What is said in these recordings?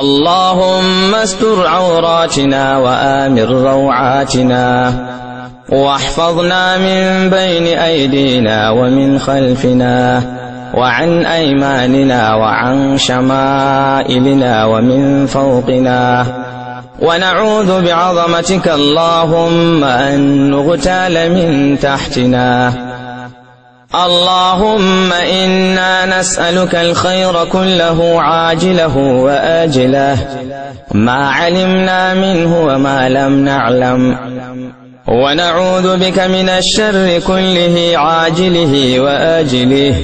اللهم استر عوراتنا وآمن روعاتنا واحفظنا من بين أيدينا ومن خلفنا وعن أيماننا وعن شمائلنا ومن فوقنا ونعوذ بعظمتك اللهم أن نغتال من تحتنا اللهم إنا نسألك الخير كله عاجله وآجله. ما علمنا منه وما لم نعلم. ونعوذ بك من الشر كله عاجله وآجله.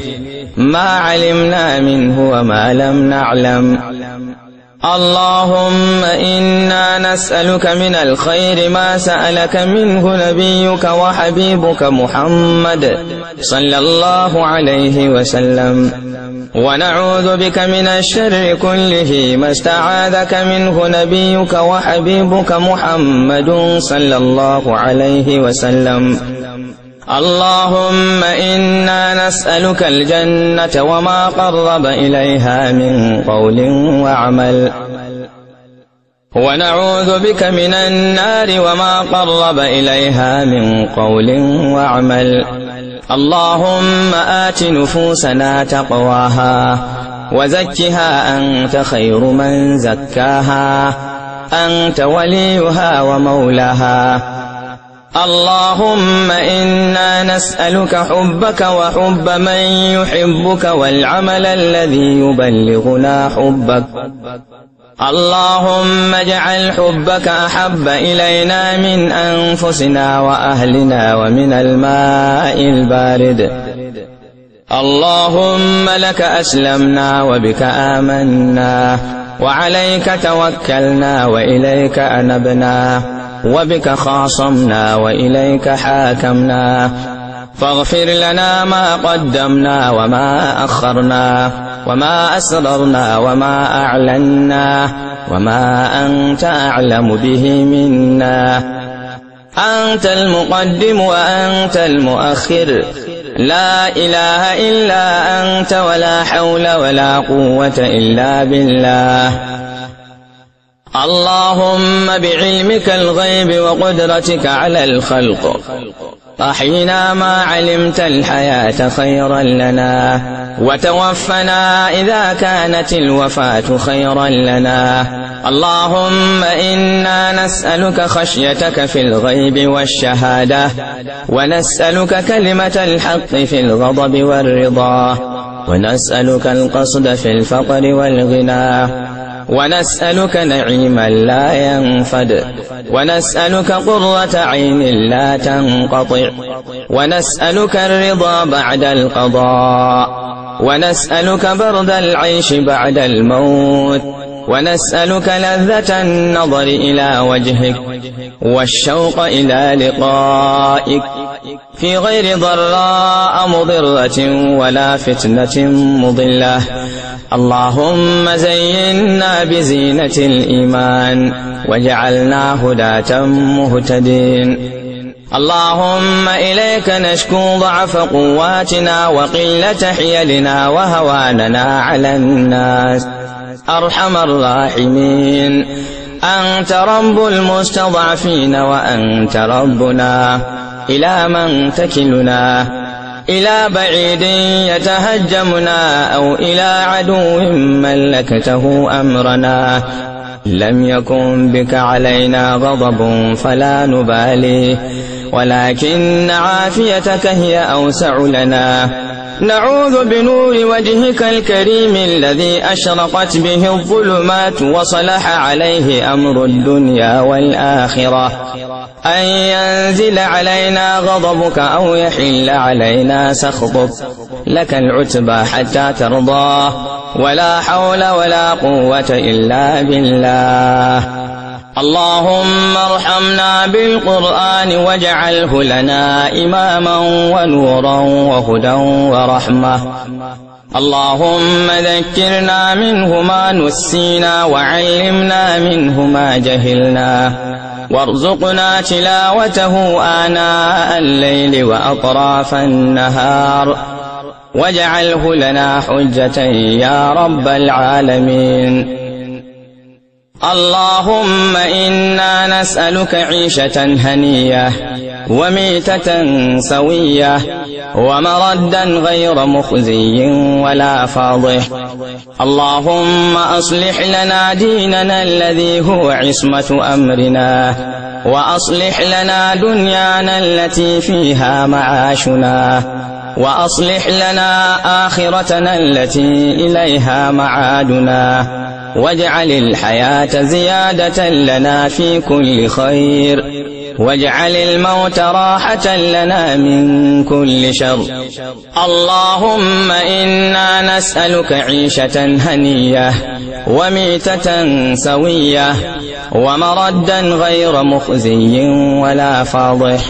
ما علمنا منه وما لم نعلم. اللهم إنا نسألك من الخير ما سألك منه نبيك وحبيبك محمد صلى الله عليه وسلم. ونعوذ بك من الشر كله ما استعاذك منه نبيك وحبيبك محمد صلى الله عليه وسلم. اللهم إنا نسألك الجنة وما قرب إليها من قول وعمل. ونعوذ بك من النار وما قرب إليها من قول وعمل. اللهم آت نفوسنا تقواها وزكها أنت خير من زكاها. أنت وليها ومولاها. اللهم إنا نسألك حبك وحب من يحبك والعمل الذي يبلغنا حبك. اللهم اجعل حبك أحب إلينا من أنفسنا وأهلنا ومن الماء البارد. اللهم لك أسلمنا وبك آمنا. وعليك توكلنا وإليك أنبنا. وبك خاصمنا وإليك حاكمنا. فاغفر لنا ما قدمنا وما أخرنا وما أسررنا وما أعلنا وما أنت أعلم به منا. أنت المقدم وأنت المؤخر. لا إله إلا أنت ولا حول ولا قوة إلا بالله. اللهم بعلمك الغيب وقدرتك على الخلق. أحينا ما علمت الحياة خيرا لنا وتوفنا إذا كانت الوفاة خيرا لنا. اللهم إنا نسألك خشيتك في الغيب والشهادة ونسألك كلمة الحق في الغضب والرضا ونسألك القصد في الفقر والغنى. ونسألك نعيما لا ينفد ونسألك قرة عين لا تنقطع ونسألك الرضا بعد القضاء ونسألك برد العيش بعد الموت ونسألك لذة النظر إلى وجهك والشوق إلى لقائك في غير ضراء مضرة ولا فتنة مضلة. اللهم زينا بزينة الإيمان واجعلنا هداة مهتدين. اللهم إليك نشكو ضعف قواتنا وقلة حيلنا وهواننا على الناس. أرحم الراحمين. أنت رب المستضعفين وأنت ربنا. إلى من تكلنا؟ إلى بعيد يتهجمنا أو إلى عدو ملكته أمرنا. لم يكن بك علينا غضب فلا نبالي. ولكن عافيتك هي أوسع لنا. نعوذ بنور وجهك الكريم الذي أشرقت به الظلمات وصلح عليه أمر الدنيا والآخرة. أن ينزل علينا غضبك أو يحل علينا سخطك. لك العتبى حتى ترضى. ولا حول ولا قوة إلا بالله. اللهم ارحمنا بالقرآن واجعله لنا إماما ونورا وهدى ورحمة. اللهم ذكرنا منه ما نسينا وعلمنا منه ما جهلنا. وارزقنا تلاوته آناء الليل وأطراف النهار. واجعله لنا حجة يا رب العالمين. اللهم إنا نسألك عيشة هنية وميتة سوية ومردا غير مخزي ولا فاضح. اللهم أصلح لنا ديننا الذي هو عصمة أمرنا وأصلح لنا دنيانا التي فيها معاشنا وأصلح لنا آخرتنا التي إليها معادنا. واجعل الحياة زيادة لنا في كل خير. واجعل الموت راحة لنا من كل شر. اللهم إنا نسألك عيشة هنية وميتة سوية ومردا غير مخزي ولا فاضح.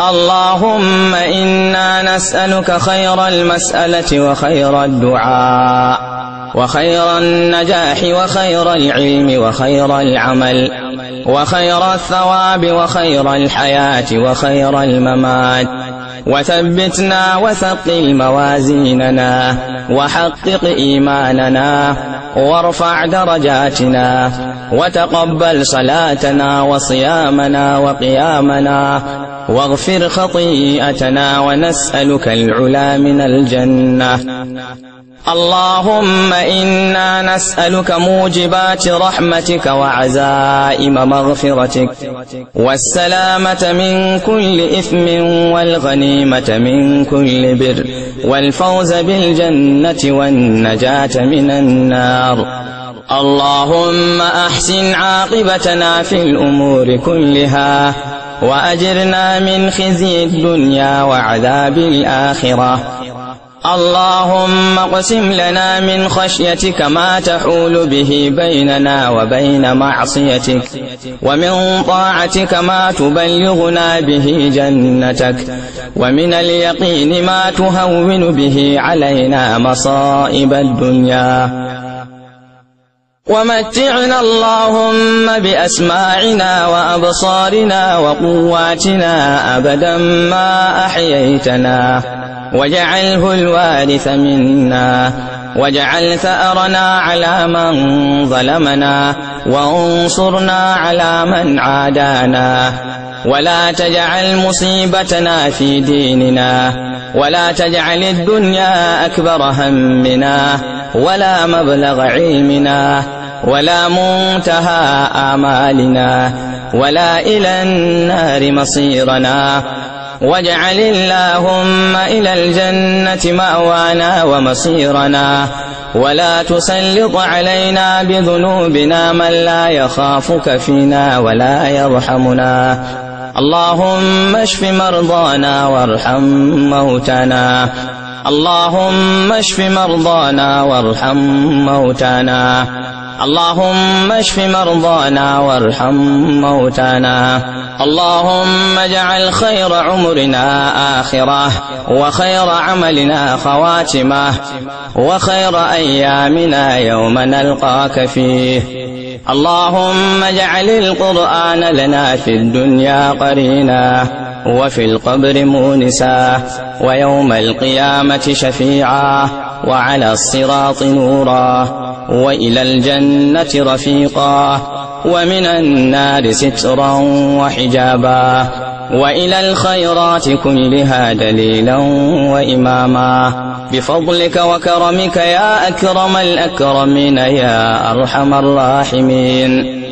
اللهم إنا نسألك خير المسألة وخير الدعاء. وخير النجاح وخير العلم وخير العمل وخير الثواب وخير الحياة وخير الممات وثبتنا وثقل موازيننا وحقق إيماننا وارفع درجاتنا وتقبل صلاتنا وصيامنا وقيامنا واغفر خطيئتنا ونسألك العلا من الجنة اللهم إنا نسألك موجبات رحمتك وعزائم مغفرتك والسلامة من كل إثم والغنيمة من كل بر والفوز بالجنة والنجاة من النار اللهم أحسن عاقبتنا في الأمور كلها وأجرنا من خزي الدنيا وعذاب الآخرة اللهم اقسم لنا من خشيتك ما تحول به بيننا وبين معصيتك ومن طاعتك ما تبلغنا به جنتك ومن اليقين ما تهون به علينا مصائب الدنيا ومتعنا اللهم بأسماعنا وأبصارنا وقواتنا أبدا ما أحييتنا. واجعله الوارث منا. واجعل ثأرنا على من ظلمنا. وانصرنا على من عادانا. ولا تجعل مصيبتنا في ديننا. ولا تجعل الدنيا أكبر همنا. ولا مبلغ علمنا ولا منتهى آمالنا ولا إلى النار مصيرنا واجعل اللهم إلى الجنة مأوانا ومصيرنا ولا تسلط علينا بذنوبنا من لا يخافك فينا ولا يرحمنا اللهم اشف مرضانا وارحم موتانا اللهم اشف مرضانا وارحم موتانا. اللهم اشف مرضانا وارحم موتانا. اللهم اجعل خير عمرنا آخرة وخير عملنا خواتمة وخير أيامنا يوم نلقاك فيه. اللهم اجعل القرآن لنا في الدنيا قرينا وفي القبر مونسا ويوم القيامة شفيعا وعلى الصراط نورا وإلى الجنة رفيقا ومن النار سترا وحجابا وإلى الخيرات كلها دليلا وإماما. بفضلك وكرمك يا أكرم الأكرمين يا أرحم الراحمين.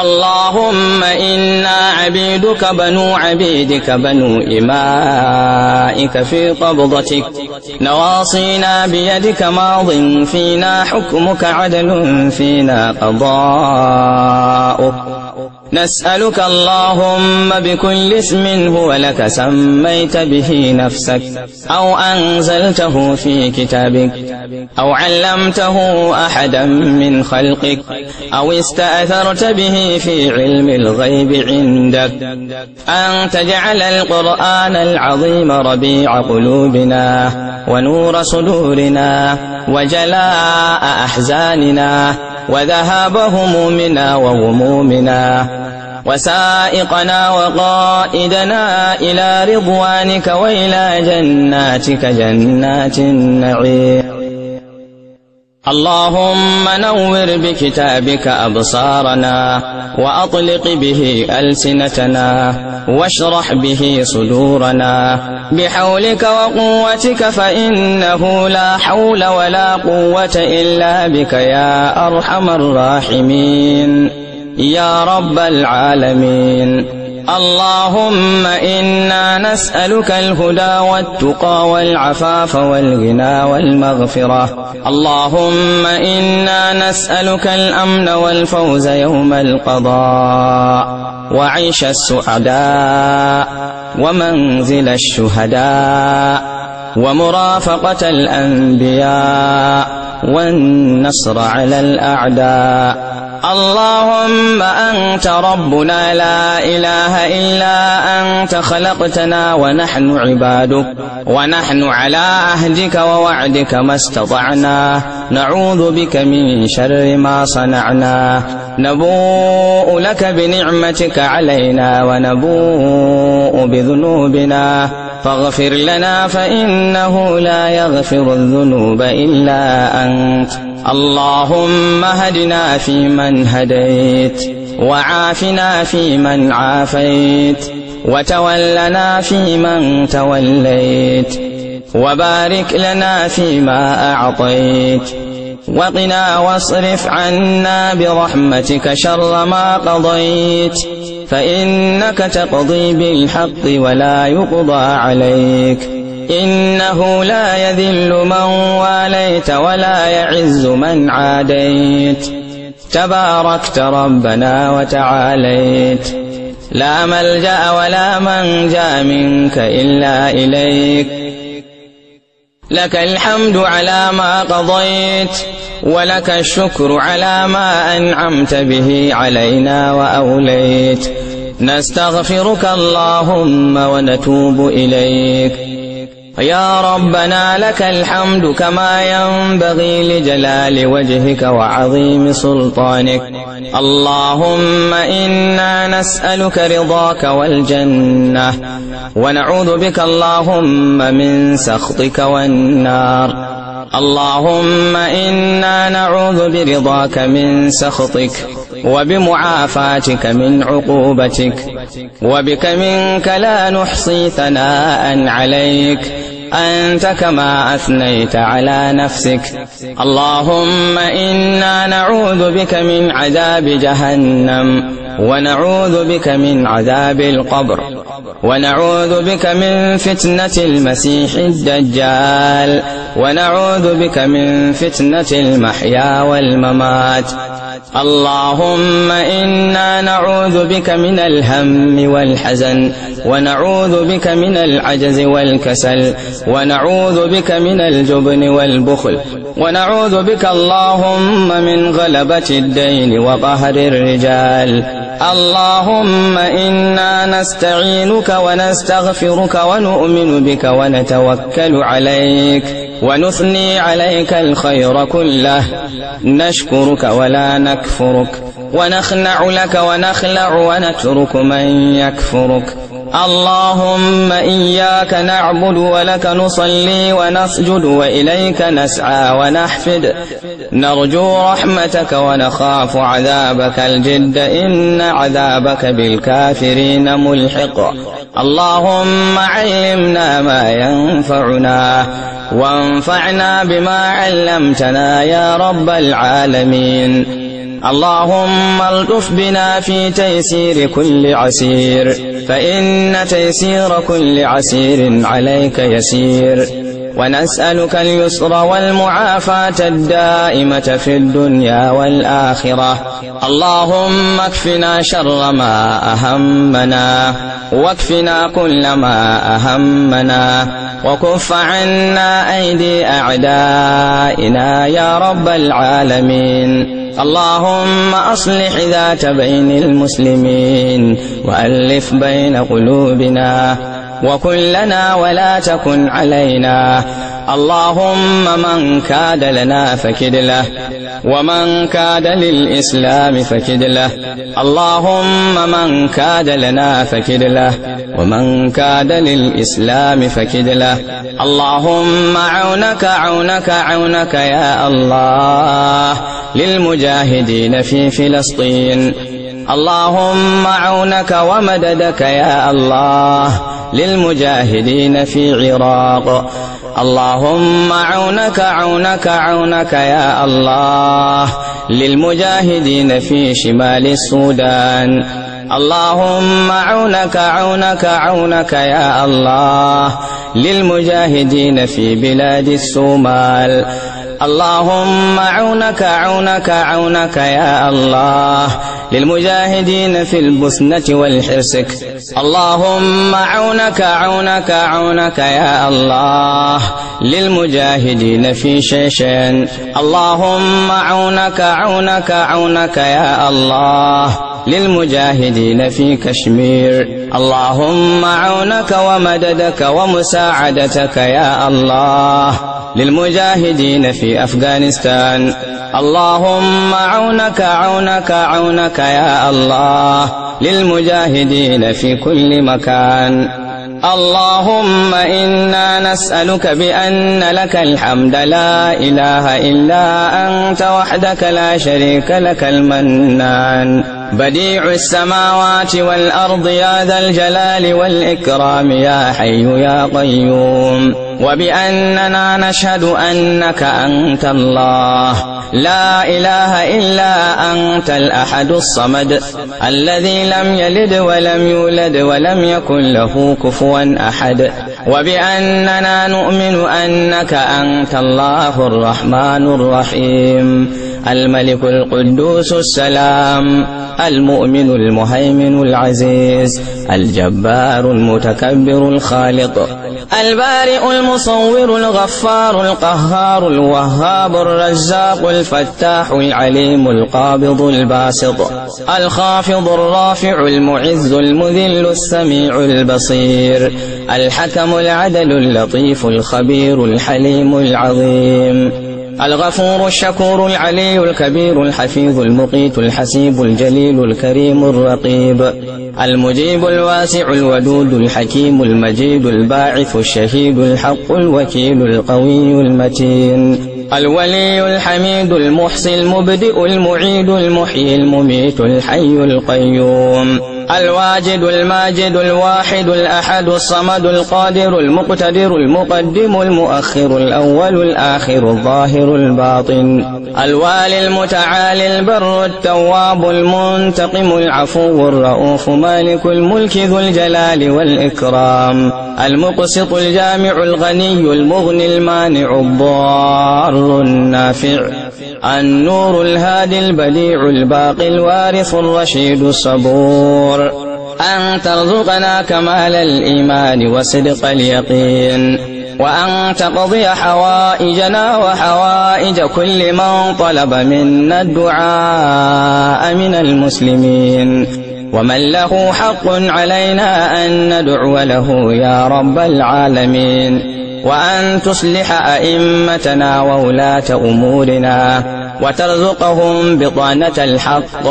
اللهم إنا عبيدك بنو عبيدك بنو إمائك في قبضتك. نواصينا بيدك ماض فينا حكمك عدل فينا قضاؤك. نسألك اللهم بكل اسم هو لك سميت به نفسك أو أنزلته في كتابك أو علمته أحدا من خلقك أو استأثرت به في علم الغيب عندك. أن تجعل القرآن العظيم ربيع قلوبنا ونور صدورنا وجلاء أحزاننا. وذهاب همومنا وغمومنا وسائقنا وقائدنا إلى رضوانك وإلى جناتك جنات النعيم. اللهم نور بكتابك أبصارنا وأطلق به ألسنتنا واشرح به صدورنا بحولك وقوتك فإنه لا حول ولا قوة إلا بك يا أرحم الراحمين يا رب العالمين اللهم إنا نسألك الهدى والتقى والعفاف والغنى والمغفرة. اللهم إنا نسألك الأمن والفوز يوم القضاء. وعيش السعداء ومنزل الشهداء. ومرافقة الأنبياء. والنصر على الأعداء. اللهم أنت ربنا لا إله إلا أنت خلقتنا ونحن عبادك ونحن على عهدك ووعدك ما استطعنا. نعوذ بك من شر ما صنعنا. نبوء لك بنعمتك علينا ونبوء بذنوبنا. فاغفر لنا فإنه لا يغفر الذنوب إلا أنت. اللهم هدنا فيمن هديت وعافنا فيمن عافيت وتولنا فيمن توليت وبارك لنا فيما أعطيت وقنا واصرف عنا برحمتك شر ما قضيت فإنك تقضي بالحق ولا يقضى عليك إنه لا يذل من واليت ولا يعز من عاديت. تباركت ربنا وتعاليت. لا ملجأ ولا منجأ منك إلا إليك. لك الحمد على ما قضيت ولك الشكر على ما أنعمت به علينا وأوليت. نستغفرك اللهم ونتوب إليك. يا ربنا لك الحمد كما ينبغي لجلال وجهك وعظيم سلطانك. اللهم إنا نسألك رضاك والجنة ونعوذ بك اللهم من سخطك والنار. اللهم إنا نعوذ برضاك من سخطك وبمعافاتك من عقوبتك وبك منك لا نحصي ثناء عليك أنت كما أثنيت على نفسك. اللهم إنا نعوذ بك من عذاب جهنم ونعوذ بك من عذاب القبر ونعوذ بك من فتنة المسيح الدجال ونعوذ بك من فتنة المحيا والممات. اللهم إنا نعوذ بك من الهم والحزن ونعوذ بك من العجز والكسل ونعوذ بك من الجبن والبخل ونعوذ بك اللهم من غلبة الدين وقهر الرجال. اللهم إنا نستعينك ونستغفرك ونؤمن بك ونتوكل عليك. ونثني عليك الخير كله. نشكرك ولا نكفرك. ونخنع لك ونخلع ونترك من يكفرك. اللهم إياك نعبد ولك نصلي ونسجد وإليك نسعى ونحفد. نرجو رحمتك ونخاف عذابك الجد. إن عذابك بالكافرين ملحق. اللهم علمنا ما ينفعنا وانفعنا بما علمتنا يا رب العالمين. اللهم الطف بنا في تيسير كل عسير. فإن تيسير كل عسير عليك يسير. ونسألك اليسر والمعافاة الدائمة في الدنيا والآخرة. اللهم اكفنا شر ما أهمنا واكفنا كل ما أهمنا وكف عنا أيدي أعدائنا يا رب العالمين. اللهم أصلح ذات بين المسلمين وألف بين قلوبنا. وكن لنا ولا تكن علينا. اللهم من كاد لنا فكد له ومن كاد للإسلام فكد له. اللهم من كاد لنا فكد له ومن كاد للإسلام فكد له. اللهم عونك عونك عونك يا الله للمجاهدين في فلسطين. اللهم عونك ومددك يا الله للمجاهدين في عراق. اللهم عونك عونك عونك يا الله. للمجاهدين في شمال السودان. اللهم عونك عونك عونك يا الله. للمجاهدين في بلاد الصومال. اللهم عونك عونك عونك يا الله. للمجاهدين في البسنة والحرسك. اللهم عونك عونك عونك يا الله. للمجاهدين في شيشين. اللهم عونك عونك عونك يا الله. للمجاهدين في كشمير. اللهم عونك ومددك ومساعدتك يا الله. للمجاهدين في أفغانستان. اللهم عونك عونك عونك يا الله. للمجاهدين في كل مكان. اللهم إنا نسألك بأن لك الحمد. لا إله إلا أنت وحدك لا شريك لك المنان. بديع السماوات والأرض يا ذا الجلال والإكرام يا حي يا قيوم. وبأننا نشهد أنك أنت الله. لا إله إلا أنت الأحد الصمد. الذي لم يلد ولم يولد ولم يكن له كفوا أحد. وبأننا نؤمن أنك أنت الله الرحمن الرحيم. الملك القدوس السلام. المؤمن المهيمن العزيز. الجبار المتكبر الخالق. البارئ المصور الغفار القهار الوهاب الرزاق الفتاح العليم القابض الباسط الخافض الرافع المعز المذل السميع البصير الحكم العدل اللطيف الخبير الحليم العظيم الغفور الشكور العلي الكبير الحفيظ المقيت الحسيب الجليل الكريم الرقيب المجيب الواسع الودود الحكيم المجيد الباعث الشهيد الحق الوكيل القوي المتين الولي الحميد المحصي المبدئ المعيد المحيي المميت الحي القيوم الواجد الماجد الواحد الأحد الصمد القادر المقتدر المقدم المؤخر الأول الآخر الظاهر الباطن الوالي المتعالي البر التواب المنتقم العفو الرؤوف مالك الملك ذو الجلال والإكرام المقسط الجامع الغني المغني المانع الضار النافع النور الهادي البديع الباقي الوارث الرشيد الصبور. أن ترزقنا كمال الإيمان وصدق اليقين. وأن تقضي حوائجنا وحوائج كل من طلب منا الدعاء من المسلمين. ومن له حق علينا أن ندعو له يا رب العالمين. وأن تصلح أئمتنا وولاة أمورنا وترزقهم بطانة الحق.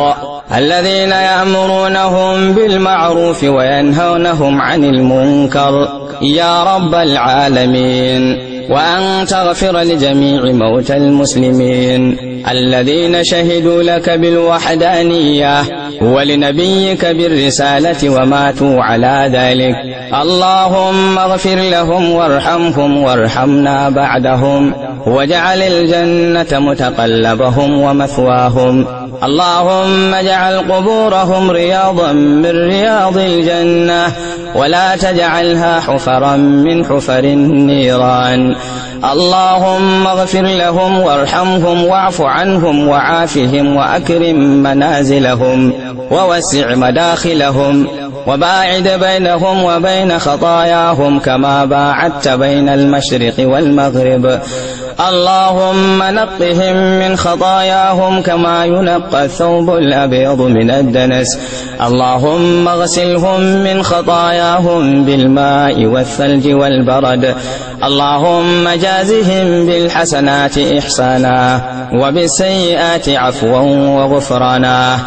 الذين يأمرونهم بالمعروف وينهونهم عن المنكر. يا رب العالمين. وأن تغفر لجميع موتى المسلمين الذين شهدوا لك بالوحدانية ولنبيك بالرسالة وماتوا على ذلك. اللهم اغفر لهم وارحمهم وارحمنا بعدهم واجعل الجنة متقلبهم ومثواهم. اللهم اجعل قبورهم رياضا من رياض الجنة ولا تجعلها حفرا من حفر النيران. اللهم اغفر لهم وارحمهم واعف عنهم وعافهم وأكرم منازلهم ووسع مداخلهم وباعد بينهم وبين خطاياهم كما باعدت بين المشرق والمغرب. اللهم نقهم من خطاياهم كما ينقى الثوب الأبيض من الدنس. اللهم اغسلهم من خطاياهم بالماء والثلج والبرد. اللهم جازهم بالحسنات إحسانا وبالسيئات عفوا وغفرانا.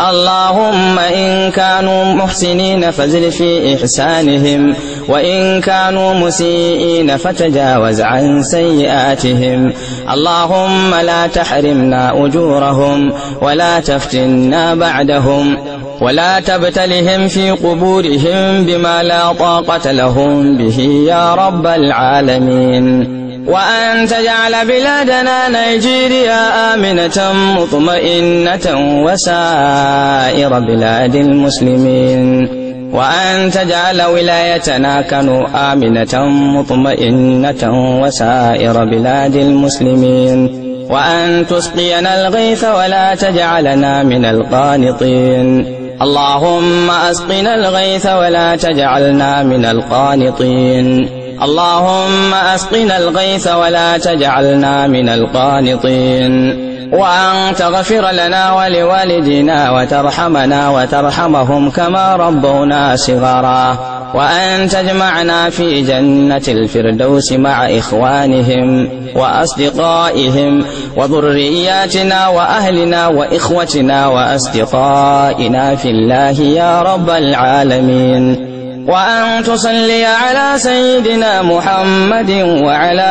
اللهم إن كانوا محسنين فزل في إحسانهم وإن كانوا مسيئين فتجاوز عن سيئاتهم. اللهم لا تحرمنا أجورهم ولا تفتنا بعدهم ولا تبتلهم في قبورهم بما لا طاقة لهم به يا رب العالمين. وأن تجعل بلادنا نيجيريا آمنة مطمئنة وسائر بلاد المسلمين. وأن تجعل ولايتنا كانوا آمنة مطمئنة وسائر بلاد المسلمين. وأن تسقينا الغيث ولا تجعلنا من القانطين. اللهم أسقنا الغيث ولا تجعلنا من القانطين. اللهم أسقنا الغيث ولا تجعلنا من القانطين. وأن تغفر لنا ولوالدنا وترحمنا وترحمهم كما ربونا صغارا. وأن تجمعنا في جنة الفردوس مع إخوانهم وأصدقائهم وذرياتنا وأهلنا وإخوتنا وأصدقائنا في الله يا رب العالمين. وأن تصلي على سيدنا محمد وعلى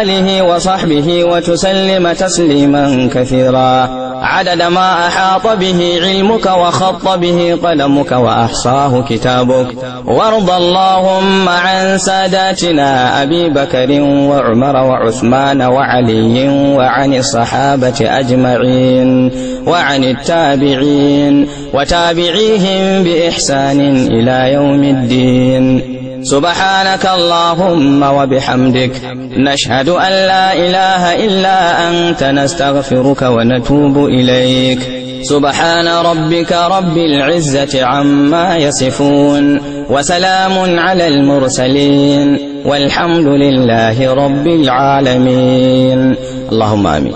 آله وصحبه وتسلم تسليما كثيرا. عدد ما أحاط به علمك وخط به قلمك وأحصاه كتابك. وارض اللهم عن ساداتنا أبي بكر وعمر وعثمان وعلي وعن الصحابة أجمعين وعن التابعين وتابعيهم بإحسان إلى يوم الدين سبحانك اللهم وبحمدك نشهد أن لا إله إلا أنت نستغفرك ونتوب إليك. سبحان ربك رب العزة عما يصفون وسلام على المرسلين والحمد لله رب العالمين. اللهم آمين.